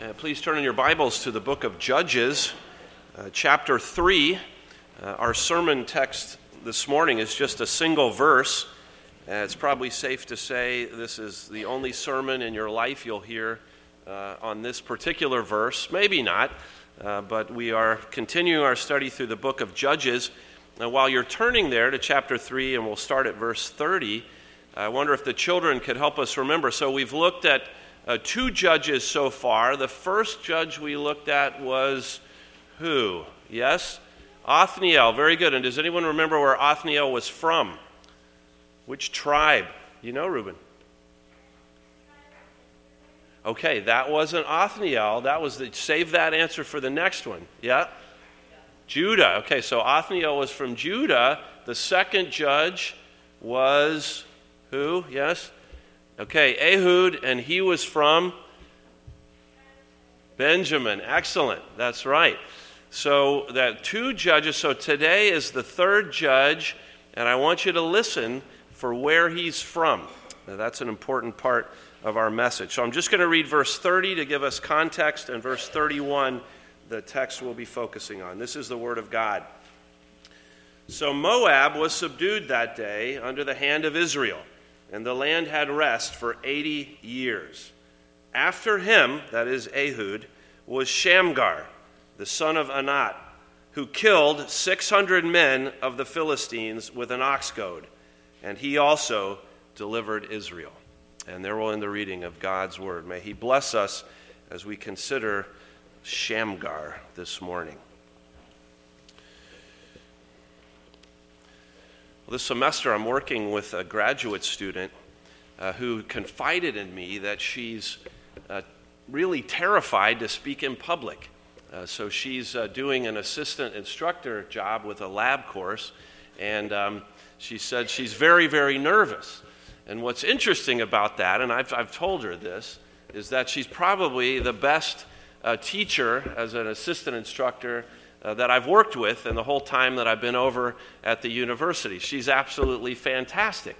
Uh, please turn in your Bibles to the book of Judges, uh, chapter 3. Uh, our sermon text this morning is just a single verse. Uh, it's probably safe to say this is the only sermon in your life you'll hear uh, on this particular verse. Maybe not, uh, but we are continuing our study through the book of Judges. Now, while you're turning there to chapter 3, and we'll start at verse 30, I wonder if the children could help us remember. So, we've looked at uh, two judges so far. The first judge we looked at was who? Yes? Othniel. Very good. And does anyone remember where Othniel was from? Which tribe? You know, Reuben? Okay, that wasn't Othniel. That was the, save that answer for the next one. Yeah? Judah. Okay, so Othniel was from Judah. The second judge was who? Yes? Okay, Ehud, and he was from Benjamin. Excellent. That's right. So that two judges. So today is the third judge, and I want you to listen for where he's from. Now, that's an important part of our message. So I'm just going to read verse 30 to give us context, and verse 31, the text we'll be focusing on. This is the word of God. So Moab was subdued that day under the hand of Israel and the land had rest for 80 years. After him, that is Ehud, was Shamgar, the son of Anat, who killed 600 men of the Philistines with an ox goad, and he also delivered Israel. And there will end the reading of God's word. May he bless us as we consider Shamgar this morning. This semester, I'm working with a graduate student uh, who confided in me that she's uh, really terrified to speak in public. Uh, so she's uh, doing an assistant instructor job with a lab course, and um, she said she's very, very nervous. And what's interesting about that, and I've, I've told her this, is that she's probably the best uh, teacher as an assistant instructor uh, that I've worked with in the whole time that I've been over at the university. She's absolutely fantastic.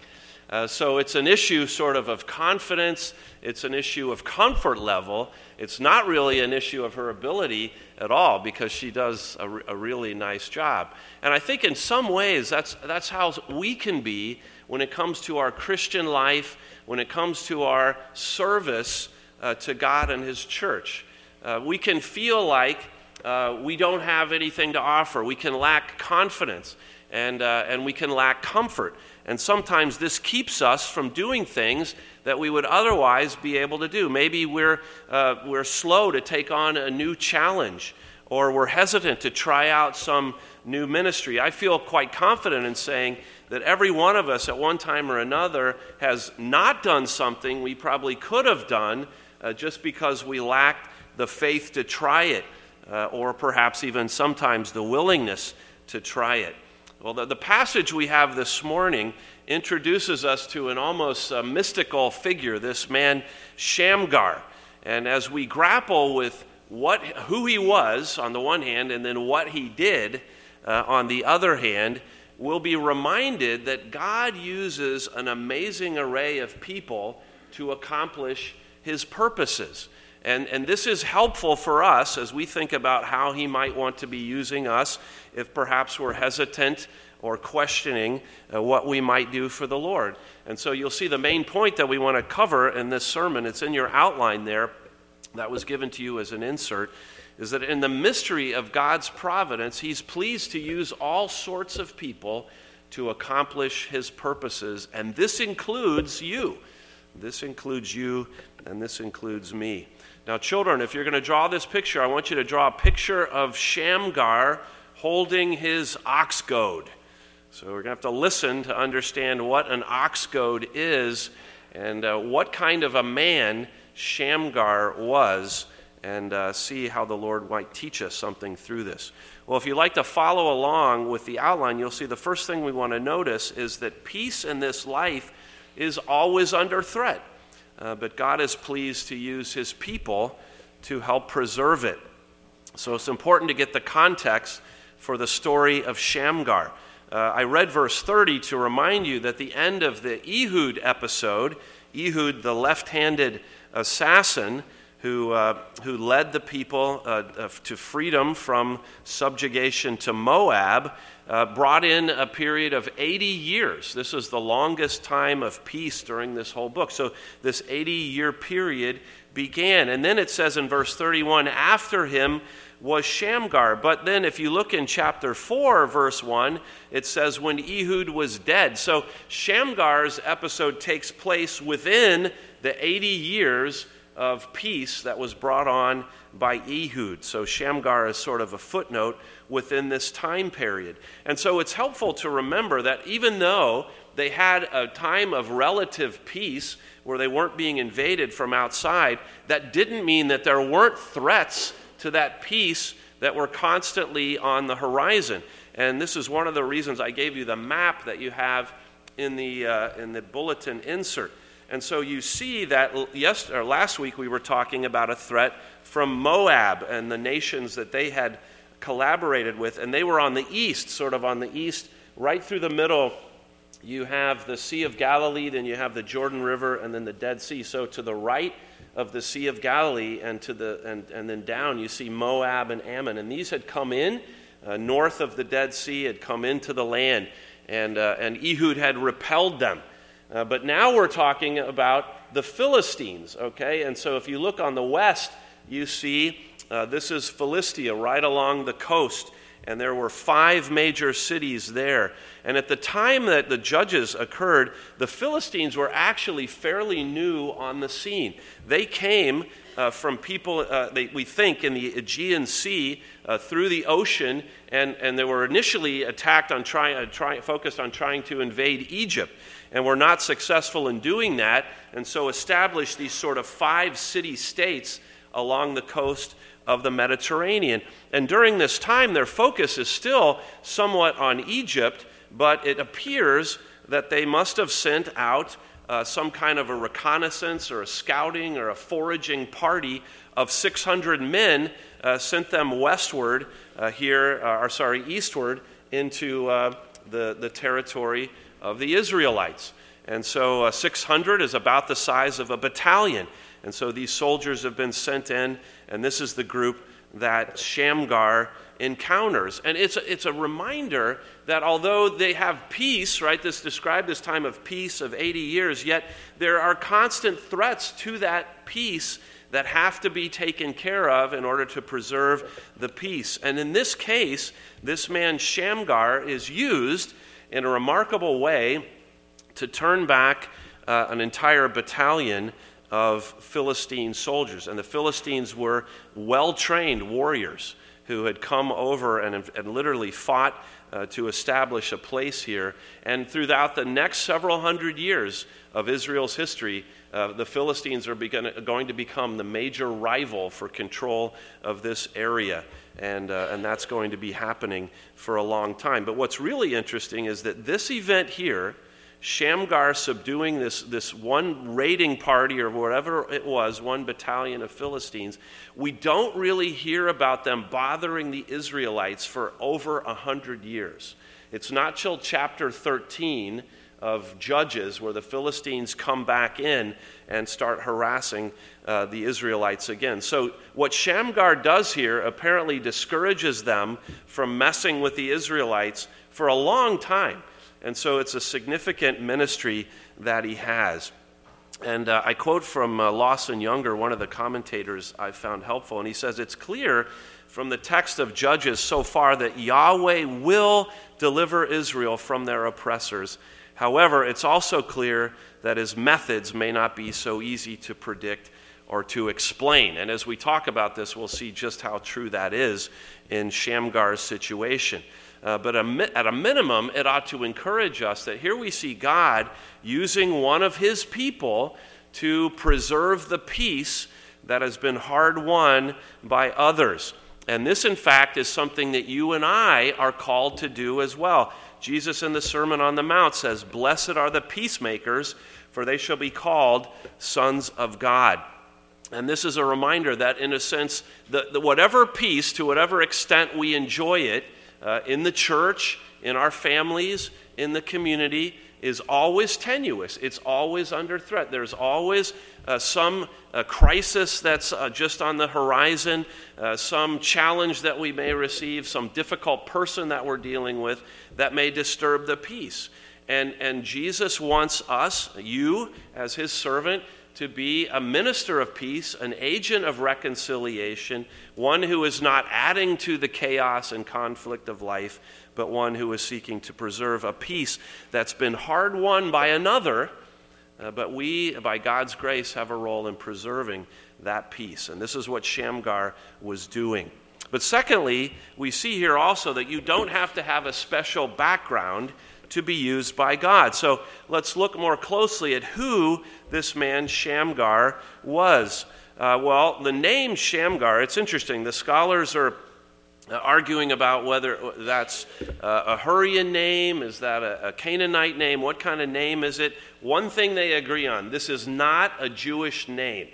Uh, so it's an issue sort of of confidence, it's an issue of comfort level. It's not really an issue of her ability at all because she does a, a really nice job. And I think in some ways that's, that's how we can be when it comes to our Christian life, when it comes to our service uh, to God and His church. Uh, we can feel like uh, we don't have anything to offer. We can lack confidence and, uh, and we can lack comfort. And sometimes this keeps us from doing things that we would otherwise be able to do. Maybe we're, uh, we're slow to take on a new challenge or we're hesitant to try out some new ministry. I feel quite confident in saying that every one of us at one time or another has not done something we probably could have done uh, just because we lacked the faith to try it uh, or perhaps even sometimes the willingness to try it. Well, the, the passage we have this morning introduces us to an almost uh, mystical figure, this man Shamgar. And as we grapple with what, who he was on the one hand and then what he did uh, on the other hand, we'll be reminded that God uses an amazing array of people to accomplish his purposes. And, and this is helpful for us as we think about how he might want to be using us if perhaps we're hesitant or questioning uh, what we might do for the Lord. And so you'll see the main point that we want to cover in this sermon. It's in your outline there that was given to you as an insert. Is that in the mystery of God's providence, He's pleased to use all sorts of people to accomplish His purposes. And this includes you. This includes you, and this includes me. Now, children, if you're going to draw this picture, I want you to draw a picture of Shamgar holding his ox goad. So we're going to have to listen to understand what an ox goad is and uh, what kind of a man Shamgar was and uh, see how the Lord might teach us something through this. Well, if you'd like to follow along with the outline, you'll see the first thing we want to notice is that peace in this life is always under threat. Uh, but God is pleased to use his people to help preserve it. So it's important to get the context for the story of Shamgar. Uh, I read verse 30 to remind you that the end of the Ehud episode, Ehud, the left handed assassin who, uh, who led the people uh, to freedom from subjugation to Moab, uh, brought in a period of 80 years. This is the longest time of peace during this whole book. So, this 80 year period began. And then it says in verse 31 after him was Shamgar. But then, if you look in chapter 4, verse 1, it says when Ehud was dead. So, Shamgar's episode takes place within the 80 years of peace that was brought on by Ehud. So Shamgar is sort of a footnote within this time period. And so it's helpful to remember that even though they had a time of relative peace where they weren't being invaded from outside, that didn't mean that there weren't threats to that peace that were constantly on the horizon. And this is one of the reasons I gave you the map that you have in the, uh, in the bulletin insert. And so you see that last week we were talking about a threat from Moab and the nations that they had collaborated with, and they were on the east, sort of on the east, right through the middle. You have the Sea of Galilee, then you have the Jordan River, and then the Dead Sea. So to the right of the Sea of Galilee and to the and, and then down you see Moab and Ammon, and these had come in uh, north of the Dead Sea, had come into the land, and uh, and Ehud had repelled them. Uh, but now we're talking about the Philistines, okay? And so if you look on the west, you see uh, this is Philistia right along the coast. And there were five major cities there. And at the time that the judges occurred, the Philistines were actually fairly new on the scene. They came uh, from people, uh, they, we think, in the Aegean Sea uh, through the ocean, and, and they were initially attacked on trying, uh, try, focused on trying to invade Egypt and were not successful in doing that, and so established these sort of five city states along the coast of the Mediterranean. And during this time, their focus is still somewhat on Egypt, but it appears that they must have sent out uh, some kind of a reconnaissance or a scouting or a foraging party of 600 men, uh, sent them westward uh, here, uh, or sorry, eastward into uh, the, the territory of the Israelites. And so uh, 600 is about the size of a battalion. And so these soldiers have been sent in, and this is the group that Shamgar encounters. And it's it's a reminder that although they have peace, right, this described this time of peace of 80 years, yet there are constant threats to that peace that have to be taken care of in order to preserve the peace. And in this case, this man Shamgar is used in a remarkable way to turn back uh, an entire battalion of Philistine soldiers. And the Philistines were well trained warriors who had come over and, and literally fought uh, to establish a place here. And throughout the next several hundred years of Israel's history, uh, the Philistines are begin- going to become the major rival for control of this area and, uh, and that's going to be happening for a long time. But what's really interesting is that this event here, Shamgar subduing this, this one raiding party or whatever it was, one battalion of Philistines, we don't really hear about them bothering the Israelites for over a hundred years. It's not till chapter 13 of Judges where the Philistines come back in and start harassing uh, the Israelites again. So, what Shamgar does here apparently discourages them from messing with the Israelites for a long time. And so, it's a significant ministry that he has. And uh, I quote from uh, Lawson Younger, one of the commentators I found helpful, and he says, It's clear from the text of Judges so far that Yahweh will deliver Israel from their oppressors However, it's also clear that his methods may not be so easy to predict or to explain. And as we talk about this, we'll see just how true that is in Shamgar's situation. Uh, but a, at a minimum, it ought to encourage us that here we see God using one of his people to preserve the peace that has been hard won by others. And this, in fact, is something that you and I are called to do as well. Jesus in the Sermon on the Mount says, Blessed are the peacemakers, for they shall be called sons of God. And this is a reminder that, in a sense, the, the whatever peace, to whatever extent we enjoy it uh, in the church, in our families, in the community, is always tenuous, it's always under threat. There's always uh, some uh, crisis that's uh, just on the horizon, uh, some challenge that we may receive, some difficult person that we're dealing with that may disturb the peace. And, and Jesus wants us, you as his servant, to be a minister of peace, an agent of reconciliation, one who is not adding to the chaos and conflict of life, but one who is seeking to preserve a peace that's been hard won by another. Uh, but we, by God's grace, have a role in preserving that peace. And this is what Shamgar was doing. But secondly, we see here also that you don't have to have a special background to be used by God. So let's look more closely at who this man Shamgar was. Uh, well, the name Shamgar, it's interesting. The scholars are arguing about whether that's uh, a Hurrian name, is that a, Canaanite name, what kind of name is it? One thing they agree on this is not a Jewish name.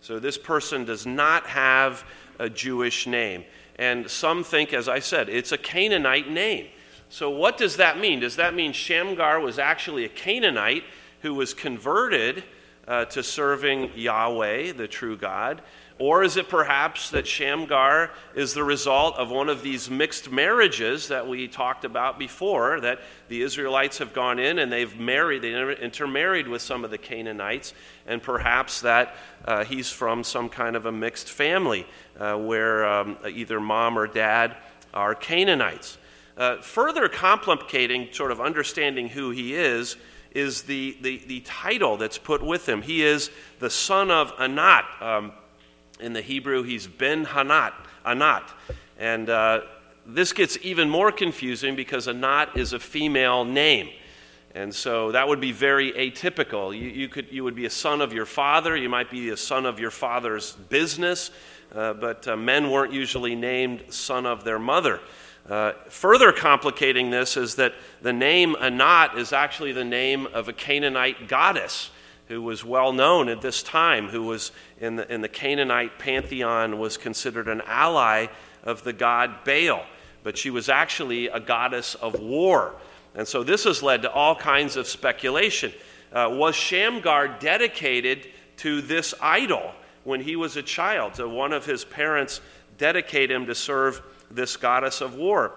So this person does not have a Jewish name. And some think, as I said, it's a Canaanite name. So, what does that mean? Does that mean Shamgar was actually a Canaanite who was converted uh, to serving Yahweh, the true God? Or is it perhaps that Shamgar is the result of one of these mixed marriages that we talked about before, that the Israelites have gone in and they've married, they intermarried with some of the Canaanites, and perhaps that uh, he's from some kind of a mixed family uh, where um, either mom or dad are Canaanites. Uh, further complicating sort of understanding who he is is the, the, the, title that's put with him. He is the son of Anat. Um, in the Hebrew, he's Ben Hanat, Anat. And uh, this gets even more confusing because Anat is a female name. And so that would be very atypical. You, you, could, you would be a son of your father, you might be a son of your father's business, uh, but uh, men weren't usually named son of their mother. Uh, further complicating this is that the name Anat is actually the name of a Canaanite goddess who was well known at this time, who was in the, in the Canaanite pantheon, was considered an ally of the god Baal. But she was actually a goddess of war. And so this has led to all kinds of speculation. Uh, was Shamgar dedicated to this idol when he was a child? So one of his parents dedicate him to serve this goddess of war?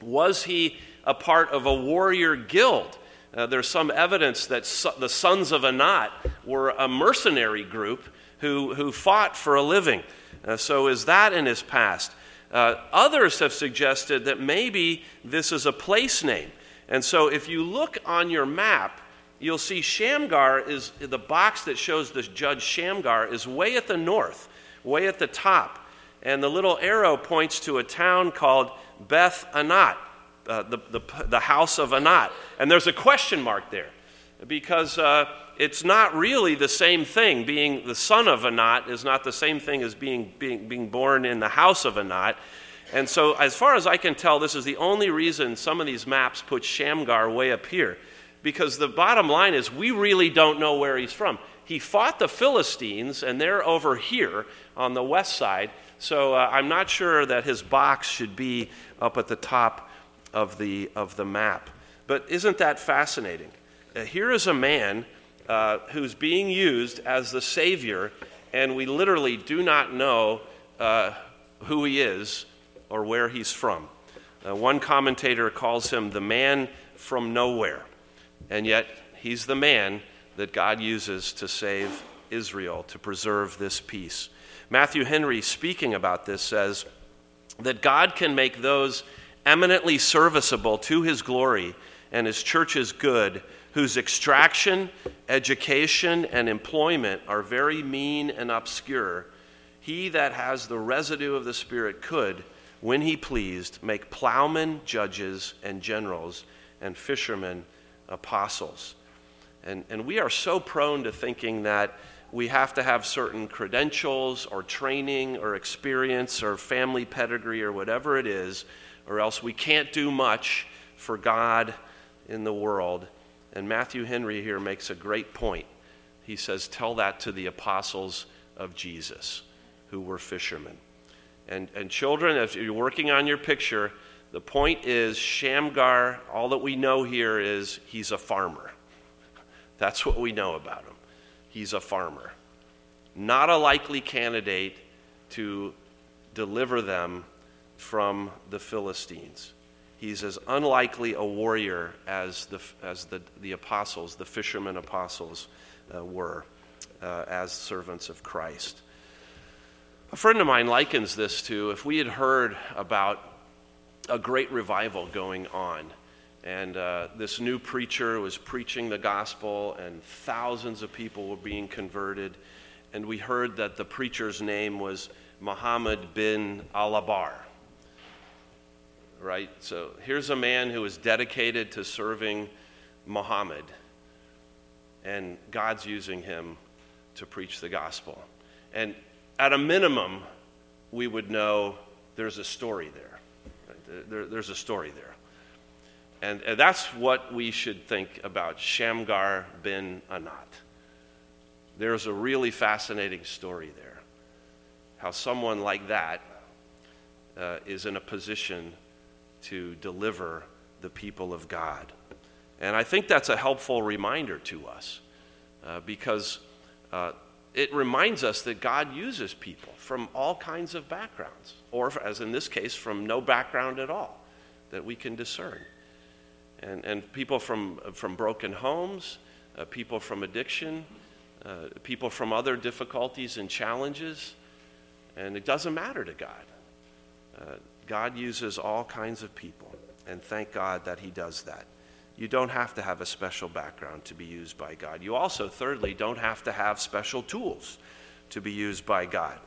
Was he a part of a warrior guild? Uh, there's some evidence that so, the sons of Anat were a mercenary group who, who fought for a living. Uh, so, is that in his past? Uh, others have suggested that maybe this is a place name. And so, if you look on your map, you'll see Shamgar is the box that shows the judge Shamgar is way at the north, way at the top and the little arrow points to a town called Beth Anat, uh, the, the, the, house of Anat. And there's a question mark there because uh, it's not really the same thing. Being the son of Anat is not the same thing as being, being, being born in the house of Anat. And so, as far as I can tell, this is the only reason some of these maps put Shamgar way up here. Because the bottom line is, we really don't know where he's from. He fought the Philistines, and they're over here on the west side. So uh, I'm not sure that his box should be up at the top of the, of the map. But isn't that fascinating? Uh, here is a man uh, who's being used as the Savior, and we literally do not know uh, who he is or where he's from. Uh, one commentator calls him the man from nowhere, and yet he's the man that God uses to save Israel, to preserve this peace. Matthew Henry, speaking about this, says that God can make those eminently serviceable to his glory and his church's good whose extraction, education, and employment are very mean and obscure. He that has the residue of the Spirit could, when he pleased, make plowmen judges and generals and fishermen apostles. And, and we are so prone to thinking that we have to have certain credentials or training or experience or family pedigree or whatever it is, or else we can't do much for God in the world. And Matthew Henry here makes a great point. He says, Tell that to the apostles of Jesus who were fishermen. And, and children, if you're working on your picture, The point is, Shamgar, all that we know here is he's a farmer. That's what we know about him. He's a farmer. Not a likely candidate to deliver them from the Philistines. He's as unlikely a warrior as the, as the, the apostles, the fishermen apostles, uh, were uh, as servants of Christ. A friend of mine likens this to if we had heard about a great revival going on, and uh, this new preacher was preaching the gospel, and thousands of people were being converted, and we heard that the preacher's name was Muhammad bin Alabar. Right? So here's a man who is dedicated to serving Muhammad, and God's using him to preach the gospel. And at a minimum, we would know there's a story there. There there's a story there. And, and, that's what we should think about Shamgar bin Anat. There's a really fascinating story there. How someone like that uh, is in a position to deliver the people of God. And I think that's a helpful reminder to us uh, because uh, it reminds us that God uses people from all kinds of backgrounds, or as in this case, from no background at all, that we can discern. And, and people from, from broken homes, uh, people from addiction, uh, people from other difficulties and challenges. And it doesn't matter to God. God uses all kinds of people, and thank God that He does that. You don't have to have a special background to be used by God. You also, thirdly, don't have to have special tools to be used by God.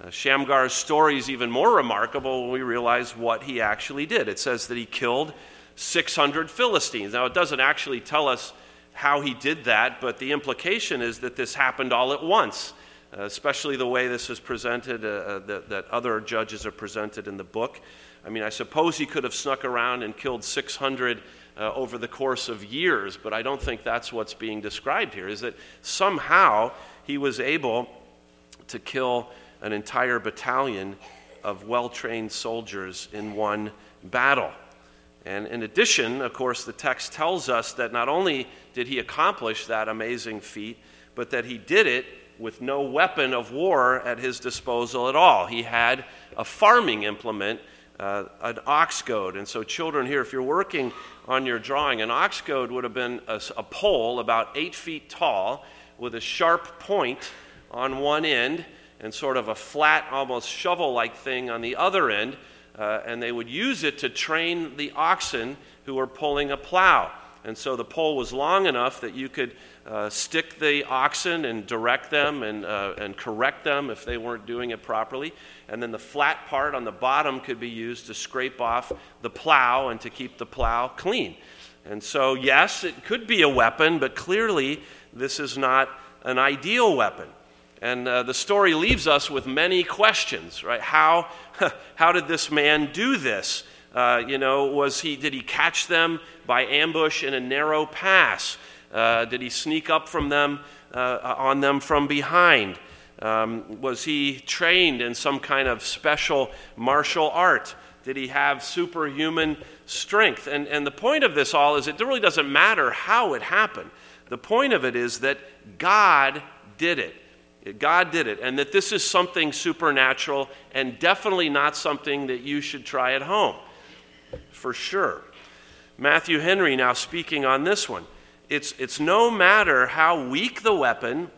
Uh, Shamgar's story is even more remarkable when we realize what he actually did. It says that he killed 600 Philistines. Now, it doesn't actually tell us how he did that, but the implication is that this happened all at once, especially the way this is presented, uh, uh that, that other judges are presented in the book. I mean, I suppose he could have snuck around and killed 600 uh, over the course of years, but I don't think that's what's being described here, is that somehow he was able to kill an entire battalion of well trained soldiers in one battle. And in addition, of course, the text tells us that not only did he accomplish that amazing feat, but that he did it with no weapon of war at his disposal at all. He had a farming implement, uh, an ox goad. And so, children here, if you're working on your drawing. An ox goad would have been a, a pole about eight feet tall with a sharp point on one end and sort of a flat, almost shovel like thing on the other end. Uh, and they would use it to train the oxen who were pulling a plow. And so the pole was long enough that you could uh, stick the oxen and direct them and, uh, and correct them if they weren't doing it properly. And then the flat part on the bottom could be used to scrape off the plow and to keep the plow clean. And so, yes, it could be a weapon, but clearly this is not an ideal weapon. And uh, the story leaves us with many questions, right? How, how did this man do this? Uh, you know, was he, did he catch them by ambush in a narrow pass? Uh, did he sneak up from them, uh, on them from behind? Um, was he trained in some kind of special martial art? Did he have superhuman strength? And, and the point of this all is it really doesn't matter how it happened. The point of it is that God did it. God did it, and that this is something supernatural and definitely not something that you should try at home for sure. Matthew Henry now speaking on this one. It's, it's no matter how weak the weapon,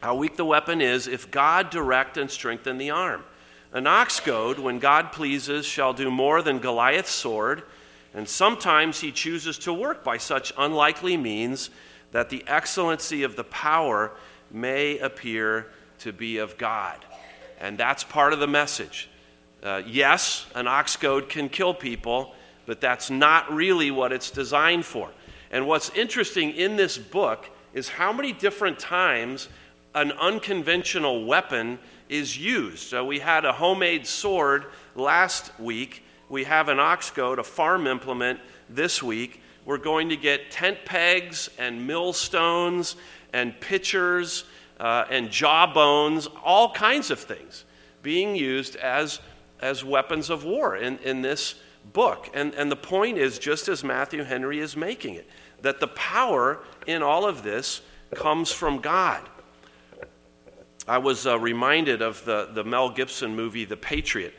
how weak the weapon is, if God direct and strengthen the arm. An ox goad, when God pleases, shall do more than Goliath's sword, and sometimes he chooses to work by such unlikely means that the excellency of the power may appear to be of God. And that's part of the message. Uh, yes, an ox goad can kill people, but that's not really what it's designed for. And what's interesting in this book is how many different times an unconventional weapon is used. So we had a homemade sword last week. We have an ox goad, a farm implement, this week. We're going to get tent pegs and millstones and pitchers uh, and jawbones, all kinds of things being used as, as weapons of war in, in this book. And, and the point is, just as Matthew Henry is making it, that the power in all of this comes from God. I was uh, reminded of the, the Mel Gibson movie, The Patriot.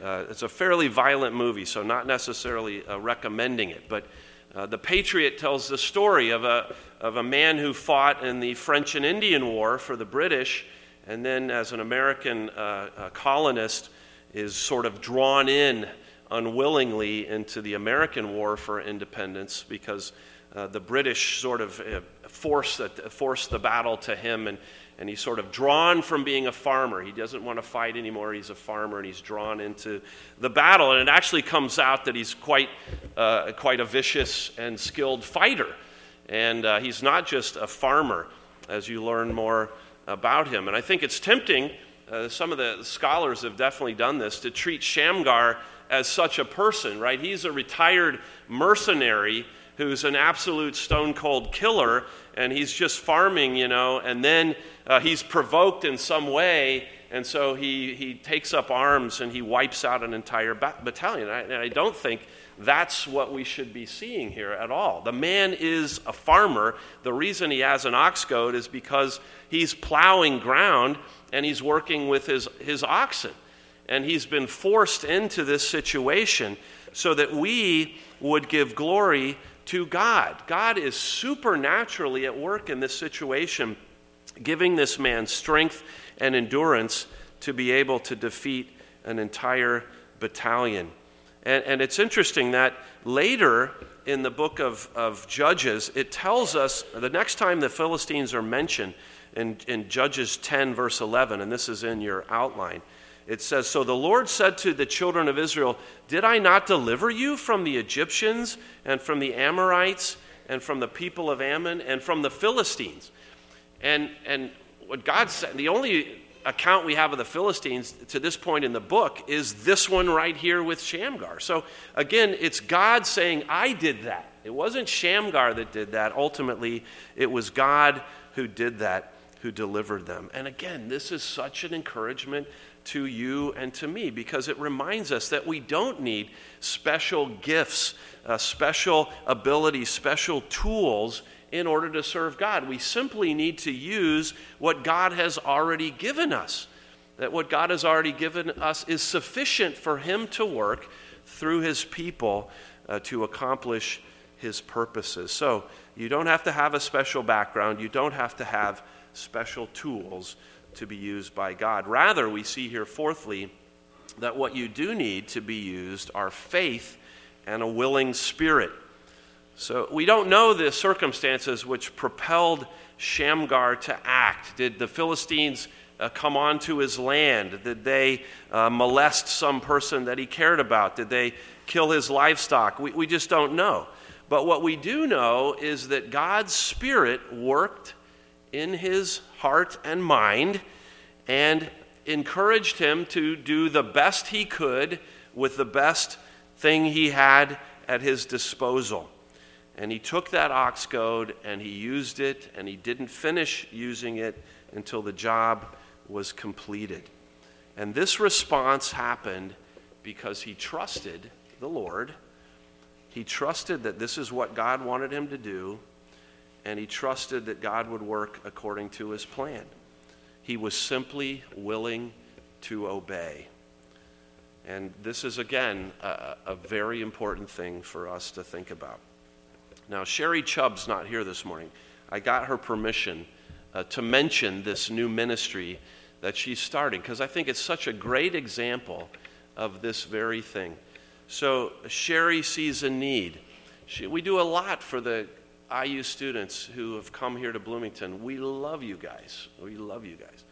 Uh, it's a fairly violent movie, so not necessarily uh, recommending it. But uh, The Patriot tells the story of a, of a man who fought in the French and Indian War for the British, and then as an American uh, colonist, is sort of drawn in unwillingly into the American War for independence because uh, the British sort of uh, forced, forced the battle to him, and, and he's sort of drawn from being a farmer. He doesn't want to fight anymore. He's a farmer, and he's drawn into the battle. And it actually comes out that he's quite, uh, quite a vicious and skilled fighter. And uh, he's not just a farmer, as you learn more about him. And I think it's tempting, uh, some of the scholars have definitely done this, to treat Shamgar as such a person, right? He's a retired mercenary who's an absolute stone cold killer, and he's just farming, you know, and then uh, he's provoked in some way, and so he, he takes up arms and he wipes out an entire ba- battalion. I, and I don't think that's what we should be seeing here at all. The man is a farmer. The reason he has an ox goad is because he's plowing ground and he's working with his, his oxen and he's been forced into this situation so that we would give glory to God. God is supernaturally at work in this situation, giving this man strength and endurance to be able to defeat an entire battalion. And, and it's interesting that later in the book of, of Judges, it tells us the next time the Philistines are mentioned in, in Judges 10, verse 11, and this is in your outline it says, So the Lord said to the children of Israel, Did I not deliver you from the Egyptians and from the Amorites and from the people of Ammon and from the Philistines? And, and what God said, the only account we have of the Philistines to this point in the book is this one right here with Shamgar. So again, it's God saying, I did that. It wasn't Shamgar that did that. Ultimately, it was God who did that, who delivered them. And again, this is such an encouragement to you and to me because it reminds us that we don't need special gifts, uh, special abilities, special tools in order to serve God. We simply need to use what God has already given us. That what God has already given us is sufficient for Him to work through His people uh, to accomplish His purposes. So you don't have to have a special background, you don't have to have special tools to be used by God. Rather, we see here, fourthly, that what you do need to be used are faith and a willing spirit. So we don't know the circumstances which propelled Shamgar to act. Did the Philistines uh, come onto his land? Did they uh, molest some person that he cared about? Did they kill his livestock? We, we just don't know. But what we do know is that God's Spirit worked in his heart and mind and encouraged him to do the best he could with the best thing he had at his disposal. And he took that ox goad and he used it, and he didn't finish using it until the job was completed. And this response happened because he trusted the Lord. He trusted that this is what God wanted him to do, and he trusted that God would work according to his plan. He was simply willing to obey. And this is, again, a, a, very important thing for us to think about. Now, Sherry Chubb's not here this morning. I got her permission uh, to mention this new ministry that she's starting because I think it's such a great example of this very thing. So, Sherry sees a need. She, we do a lot for the IU students who have come here to Bloomington, we love you guys. We love you guys.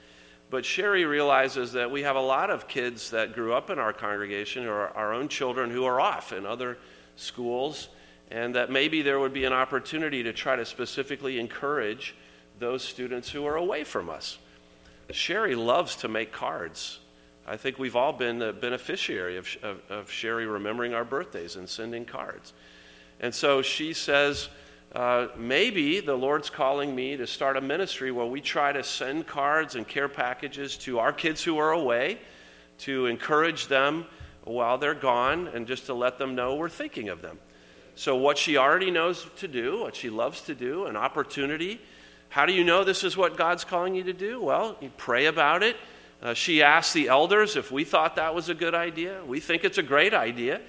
But Sherry realizes that we have a lot of kids that grew up in our congregation or our own children who are off in other schools, and that maybe there would be an opportunity to try to specifically encourage those students who are away from us. Sherry loves to make cards. I think we've all been the beneficiary of, of, of Sherry remembering our birthdays and sending cards. And so she says, uh, maybe the Lord's calling me to start a ministry where we try to send cards and care packages to our kids who are away to encourage them while they're gone and just to let them know we're thinking of them. So, what she already knows to do, what she loves to do, an opportunity. How do you know this is what God's calling you to do? Well, you pray about it. Uh, she asked the elders if we thought that was a good idea. We think it's a great idea.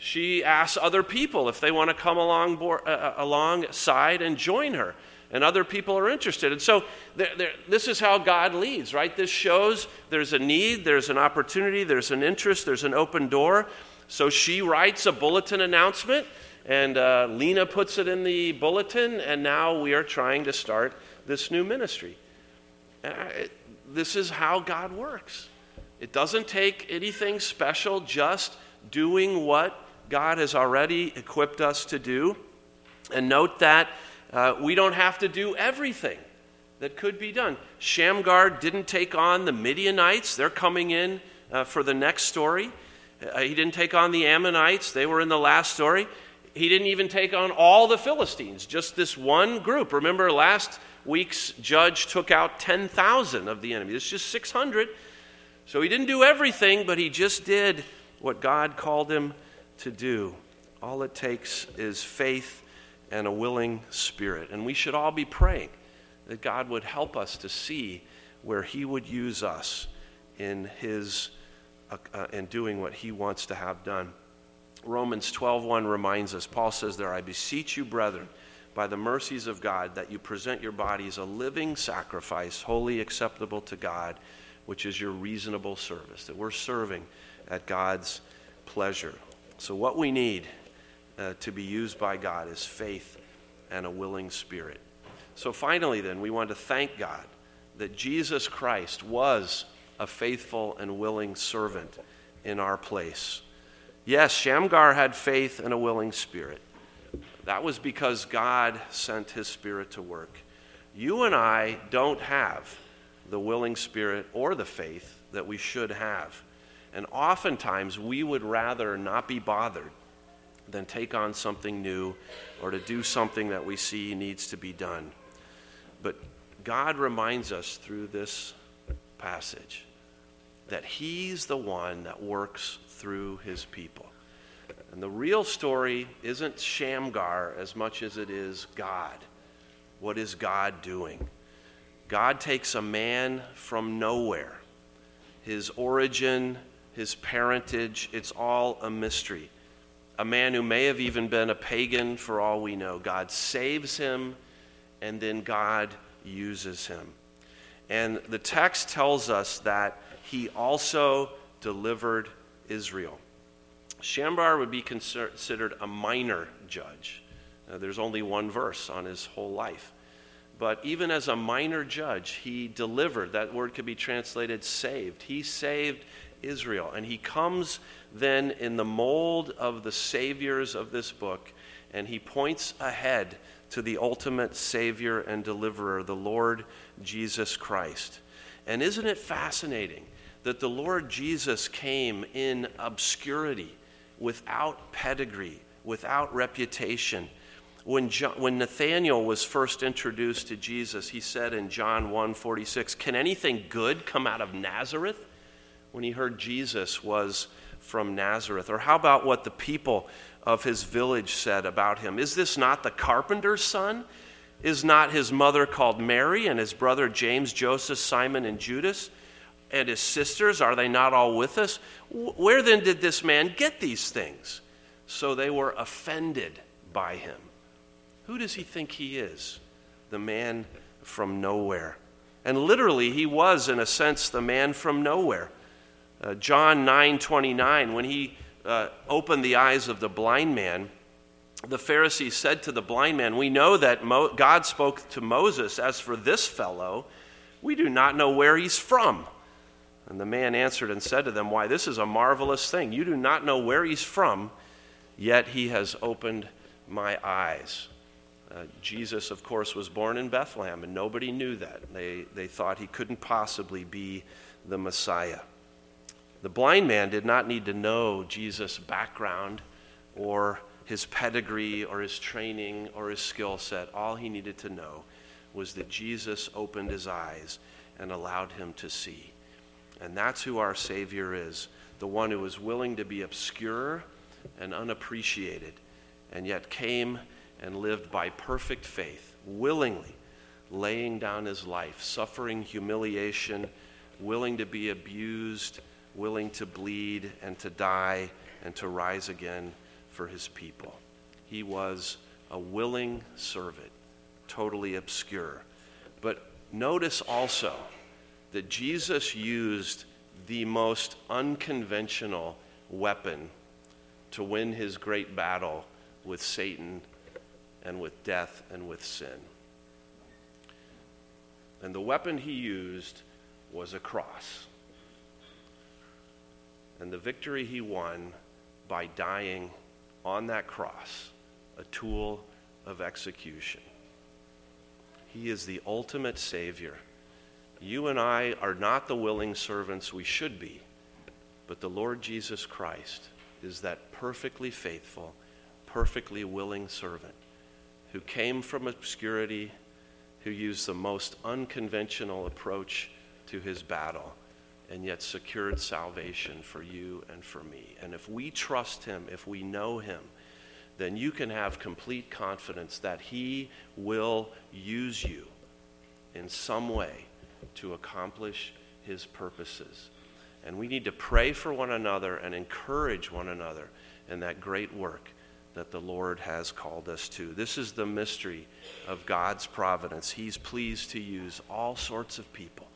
She asks other people if they want to come along board, uh, uh alongside and join her and other people are interested. And so there, there, this is how God leads, right? This shows there's a need, there's an opportunity, there's an interest, there's an open door. So she writes a bulletin announcement, and uh, Lena puts it in the bulletin, and now we are trying to start this new ministry. I, this is how God works. It doesn't take anything special, just doing what God has already equipped us to do. And note that uh, we don't have to do everything that could be done. Shamgar didn't take on the Midianites, they're coming in uh, for the next story. Uh, he didn't take on the Ammonites, they were in the last story. He didn't even take on all the Philistines, just this one group. Remember, last week's judge took out 10,000 of the enemy. It's just 600. So he didn't do everything, but he just did what God called him to do. All it takes is faith and a willing spirit. And we should all be praying that God would help us to see where He would use us in His uh, uh, in doing what He wants to have done. Romans 12:1 reminds us. Paul says there, "I beseech you, brethren, by the mercies of God, that you present your bodies a living sacrifice, wholly acceptable to God, which is your reasonable service." That we're serving at God's pleasure. So what we need uh, to be used by God is faith and a willing spirit. So finally, then, we want to thank God that Jesus Christ was a faithful and willing servant in our place. Yes, Shamgar had faith and a willing spirit. That was because God sent his spirit to work. You and I don't have the willing spirit or the faith that we should have. And oftentimes we would rather not be bothered than take on something new or to do something that we see needs to be done. But God reminds us through this passage that He's the one that works through His people. And the real story isn't Shamgar as much as it is God. What is God doing? God takes a man from nowhere. His origin, his parentage, it's all a mystery a man who may have even been a pagan for all we know. God saves him, and then God uses him. And the text tells us that he also delivered Israel. Shamgar would be considered a minor judge. There's only one verse on his whole life. But even as a minor judge, he delivered. That word could be translated saved. He saved Israel. And he comes then in the mold of the saviors of this book, and he points ahead to the ultimate Savior and Deliverer, the Lord Jesus Christ. And isn't it fascinating that the Lord Jesus came in obscurity, without pedigree, without reputation? When, John, when Nathanael was first introduced to Jesus, he said in John 1 46, Can anything good come out of Nazareth? When he heard Jesus was from Nazareth? Or how about what the people of his village said about him? Is this not the carpenter's son? Is not his mother called Mary and his brother James, Joseph, Simon, and Judas? And his sisters, are they not all with us? Where then did this man get these things? So they were offended by him. Who does he think he is? The man from nowhere. And literally, he was, in a sense, the man from nowhere. Uh, John 9 29, when he uh, opened the eyes of the blind man, the Pharisees said to the blind man, We know that Mo- God spoke to Moses, As for this fellow, we do not know where he's from. And the man answered and said to them, Why, this is a marvelous thing. You do not know where he's from, yet he has opened my eyes. Uh, Jesus, of course, was born in Bethlehem, and nobody knew that. They, they thought he couldn't possibly be the Messiah. The blind man did not need to know Jesus' background or his pedigree or his training or his skill set. All he needed to know was that Jesus opened his eyes and allowed him to see. And that's who our Savior is the one who was willing to be obscure and unappreciated, and yet came and lived by perfect faith, willingly laying down his life, suffering humiliation, willing to be abused, willing to bleed and to die and to rise again for his people. He was a willing servant, totally obscure. But notice also that Jesus used the most unconventional weapon to win his great battle with Satan and with death and with sin. And the weapon he used was a cross. And the victory he won by dying on that cross, a tool of execution. He is the ultimate Savior. You and I are not the willing servants we should be, but the Lord Jesus Christ is that perfectly faithful, perfectly willing servant who came from obscurity, who used the most unconventional approach to his battle, and yet secured salvation for you and for me. And if we trust him, if we know him, then you can have complete confidence that he will use you in some way to accomplish his purposes. And we need to pray for one another and encourage one another in that great work that the Lord has called us to. This is the mystery of God's providence. He's pleased to use all sorts of people,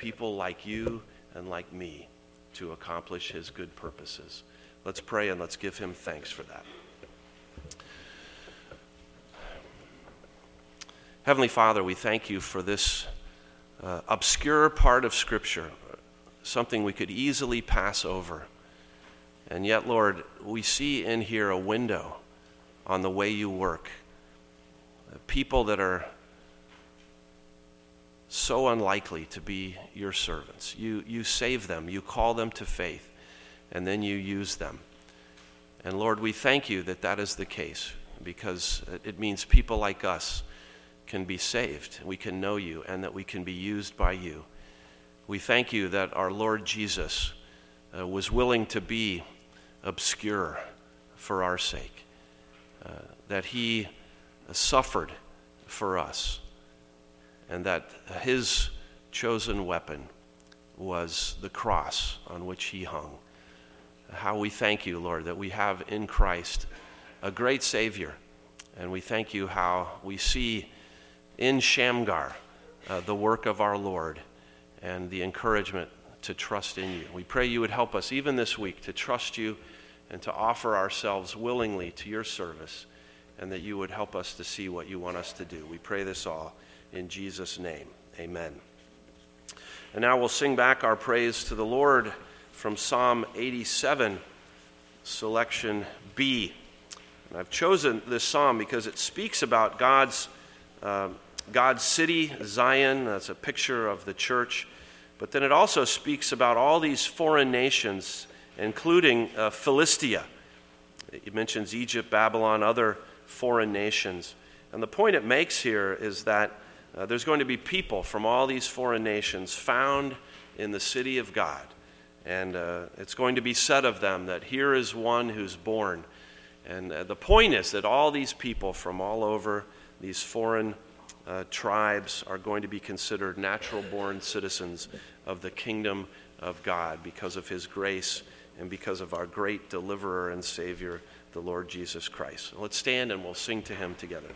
people like you and like me, to accomplish his good purposes. Let's pray and let's give him thanks for that. Heavenly Father, we thank you for this uh, obscure part of Scripture, something we could easily pass over. And yet, Lord, we see in here a window on the way you work. People that are so unlikely to be your servants. You, you save them, you call them to faith, and then you use them. And Lord, we thank you that that is the case because it means people like us can be saved, we can know you, and that we can be used by you. We thank you that our Lord Jesus uh, was willing to be obscure for our sake, uh, that he suffered for us, and that his chosen weapon was the cross on which he hung. How we thank you, Lord, that we have in Christ a great Savior. And we thank you how we see in Shamgar uh, the work of our Lord and the encouragement to trust in you. We pray you would help us even this week to trust you and to offer ourselves willingly to your service, and that you would help us to see what you want us to do. We pray this all in Jesus' name. Amen. And now we'll sing back our praise to the Lord from Psalm 87, selection B. And I've chosen this psalm because it speaks about God's, uh, God's city, Zion. That's a picture of the church. But then it also speaks about all these foreign nations including uh, Philistia. It mentions Egypt, Babylon, other foreign nations. And the point it makes here is that uh, there's going to be people from all these foreign nations found in the city of God. And uh, it's going to be said of them that here is one who's born. And uh, the point is that all these people from all over these foreign uh, tribes are going to be considered natural born citizens of the kingdom of God because of his grace and because of our great deliverer and Savior, the Lord Jesus Christ. Let's stand and we'll sing to him together.